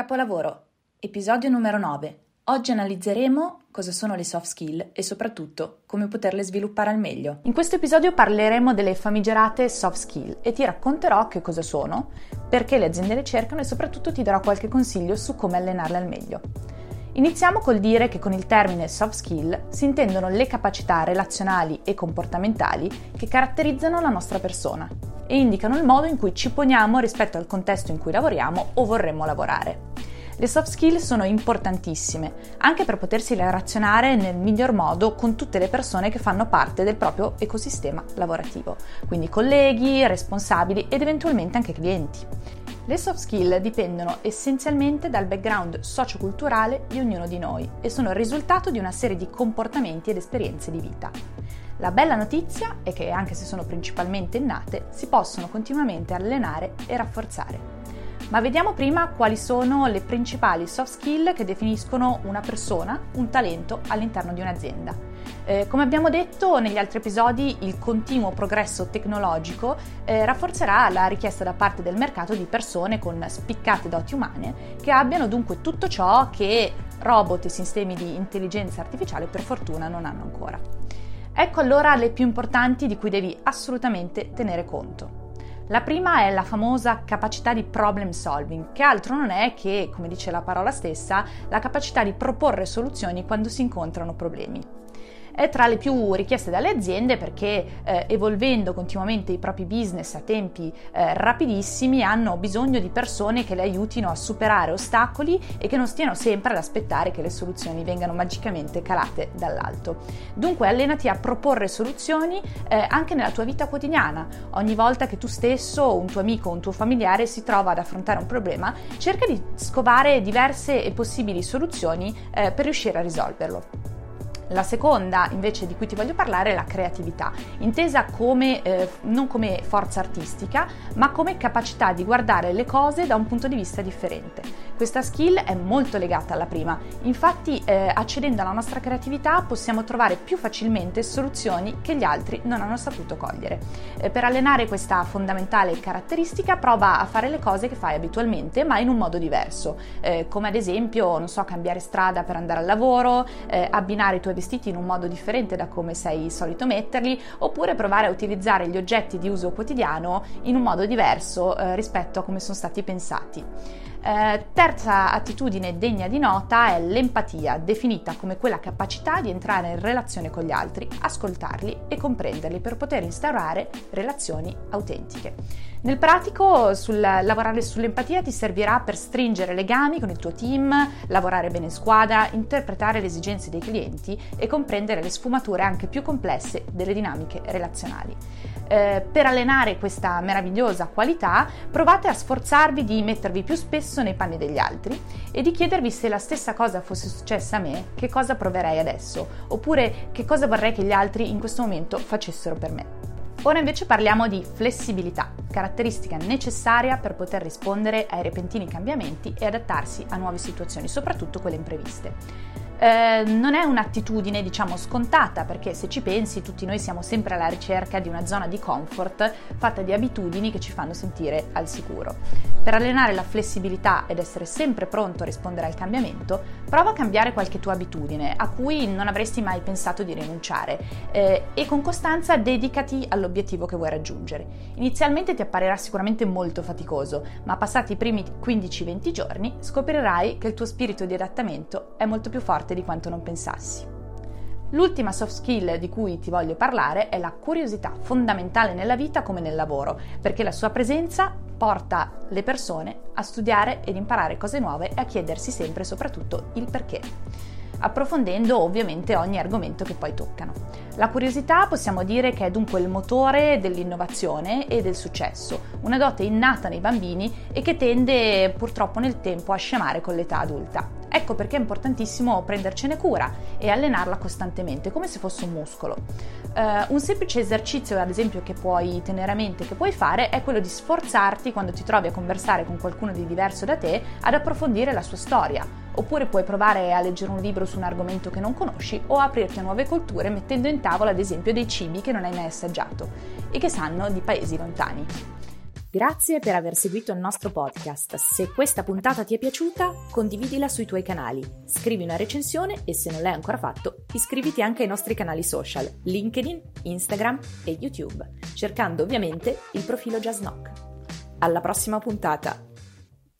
Capolavoro, episodio numero 9. Oggi analizzeremo cosa sono le soft skill e soprattutto come poterle sviluppare al meglio. In questo episodio parleremo delle famigerate soft skill e ti racconterò che cosa sono, perché le aziende le cercano e soprattutto ti darò qualche consiglio su come allenarle al meglio. Iniziamo col dire che con il termine soft skill si intendono le capacità relazionali e comportamentali che caratterizzano la nostra persona e indicano il modo in cui ci poniamo rispetto al contesto in cui lavoriamo o vorremmo lavorare. Le soft skill sono importantissime, anche per potersi relazionare nel miglior modo con tutte le persone che fanno parte del proprio ecosistema lavorativo, quindi colleghi, responsabili ed eventualmente anche clienti. Le soft skill dipendono essenzialmente dal background socioculturale di ognuno di noi e sono il risultato di una serie di comportamenti ed esperienze di vita. La bella notizia è che, anche se sono principalmente innate, si possono continuamente allenare e rafforzare. Ma vediamo prima quali sono le principali soft skill che definiscono una persona, un talento all'interno di un'azienda. Eh, come abbiamo detto negli altri episodi, il continuo progresso tecnologico eh, rafforzerà la richiesta da parte del mercato di persone con spiccate doti umane che abbiano dunque tutto ciò che robot e sistemi di intelligenza artificiale per fortuna non hanno ancora. Ecco allora le più importanti di cui devi assolutamente tenere conto. La prima è la famosa capacità di problem solving, che altro non è che, come dice la parola stessa, la capacità di proporre soluzioni quando si incontrano problemi è tra le più richieste dalle aziende perché eh, evolvendo continuamente i propri business a tempi eh, rapidissimi hanno bisogno di persone che le aiutino a superare ostacoli e che non stiano sempre ad aspettare che le soluzioni vengano magicamente calate dall'alto. Dunque allenati a proporre soluzioni eh, anche nella tua vita quotidiana. Ogni volta che tu stesso, un tuo amico un tuo familiare si trova ad affrontare un problema, cerca di scovare diverse e possibili soluzioni eh, per riuscire a risolverlo. La seconda invece di cui ti voglio parlare è la creatività, intesa come, eh, non come forza artistica, ma come capacità di guardare le cose da un punto di vista differente. Questa skill è molto legata alla prima, infatti eh, accedendo alla nostra creatività possiamo trovare più facilmente soluzioni che gli altri non hanno saputo cogliere. Eh, per allenare questa fondamentale caratteristica prova a fare le cose che fai abitualmente ma in un modo diverso, eh, come ad esempio, non so, cambiare strada per andare al lavoro, eh, abbinare i tuoi vestiti in un modo differente da come sei solito metterli, oppure provare a utilizzare gli oggetti di uso quotidiano in un modo diverso eh, rispetto a come sono stati pensati. Eh, terza attitudine degna di nota è l'empatia, definita come quella capacità di entrare in relazione con gli altri, ascoltarli e comprenderli per poter instaurare relazioni autentiche. Nel pratico, sul, lavorare sull'empatia ti servirà per stringere legami con il tuo team, lavorare bene in squadra, interpretare le esigenze dei clienti e comprendere le sfumature anche più complesse delle dinamiche relazionali. Eh, per allenare questa meravigliosa qualità, provate a sforzarvi di mettervi più spesso nei panni degli altri e di chiedervi se la stessa cosa fosse successa a me, che cosa proverei adesso, oppure che cosa vorrei che gli altri in questo momento facessero per me. Ora invece parliamo di flessibilità, caratteristica necessaria per poter rispondere ai repentini cambiamenti e adattarsi a nuove situazioni, soprattutto quelle impreviste. Eh, non è un'attitudine diciamo scontata perché se ci pensi tutti noi siamo sempre alla ricerca di una zona di comfort fatta di abitudini che ci fanno sentire al sicuro. Per allenare la flessibilità ed essere sempre pronto a rispondere al cambiamento, prova a cambiare qualche tua abitudine a cui non avresti mai pensato di rinunciare eh, e con costanza dedicati all'obiettivo che vuoi raggiungere. Inizialmente ti apparirà sicuramente molto faticoso, ma passati i primi 15-20 giorni scoprirai che il tuo spirito di adattamento è molto più forte di quanto non pensassi. L'ultima soft skill di cui ti voglio parlare è la curiosità, fondamentale nella vita come nel lavoro, perché la sua presenza porta le persone a studiare ed imparare cose nuove e a chiedersi sempre soprattutto il perché. Approfondendo ovviamente ogni argomento che poi toccano. La curiosità possiamo dire che è dunque il motore dell'innovazione e del successo, una dote innata nei bambini e che tende purtroppo nel tempo a scemare con l'età adulta. Ecco perché è importantissimo prendercene cura e allenarla costantemente, come se fosse un muscolo. Uh, un semplice esercizio, ad esempio, che puoi tenere a mente, che puoi fare, è quello di sforzarti quando ti trovi a conversare con qualcuno di diverso da te ad approfondire la sua storia. Oppure puoi provare a leggere un libro su un argomento che non conosci o aprirti a nuove culture mettendo in tavola, ad esempio, dei cibi che non hai mai assaggiato e che sanno di paesi lontani. Grazie per aver seguito il nostro podcast. Se questa puntata ti è piaciuta, condividila sui tuoi canali, scrivi una recensione e se non l'hai ancora fatto, iscriviti anche ai nostri canali social, LinkedIn, Instagram e YouTube, cercando ovviamente il profilo Knock. Alla prossima puntata!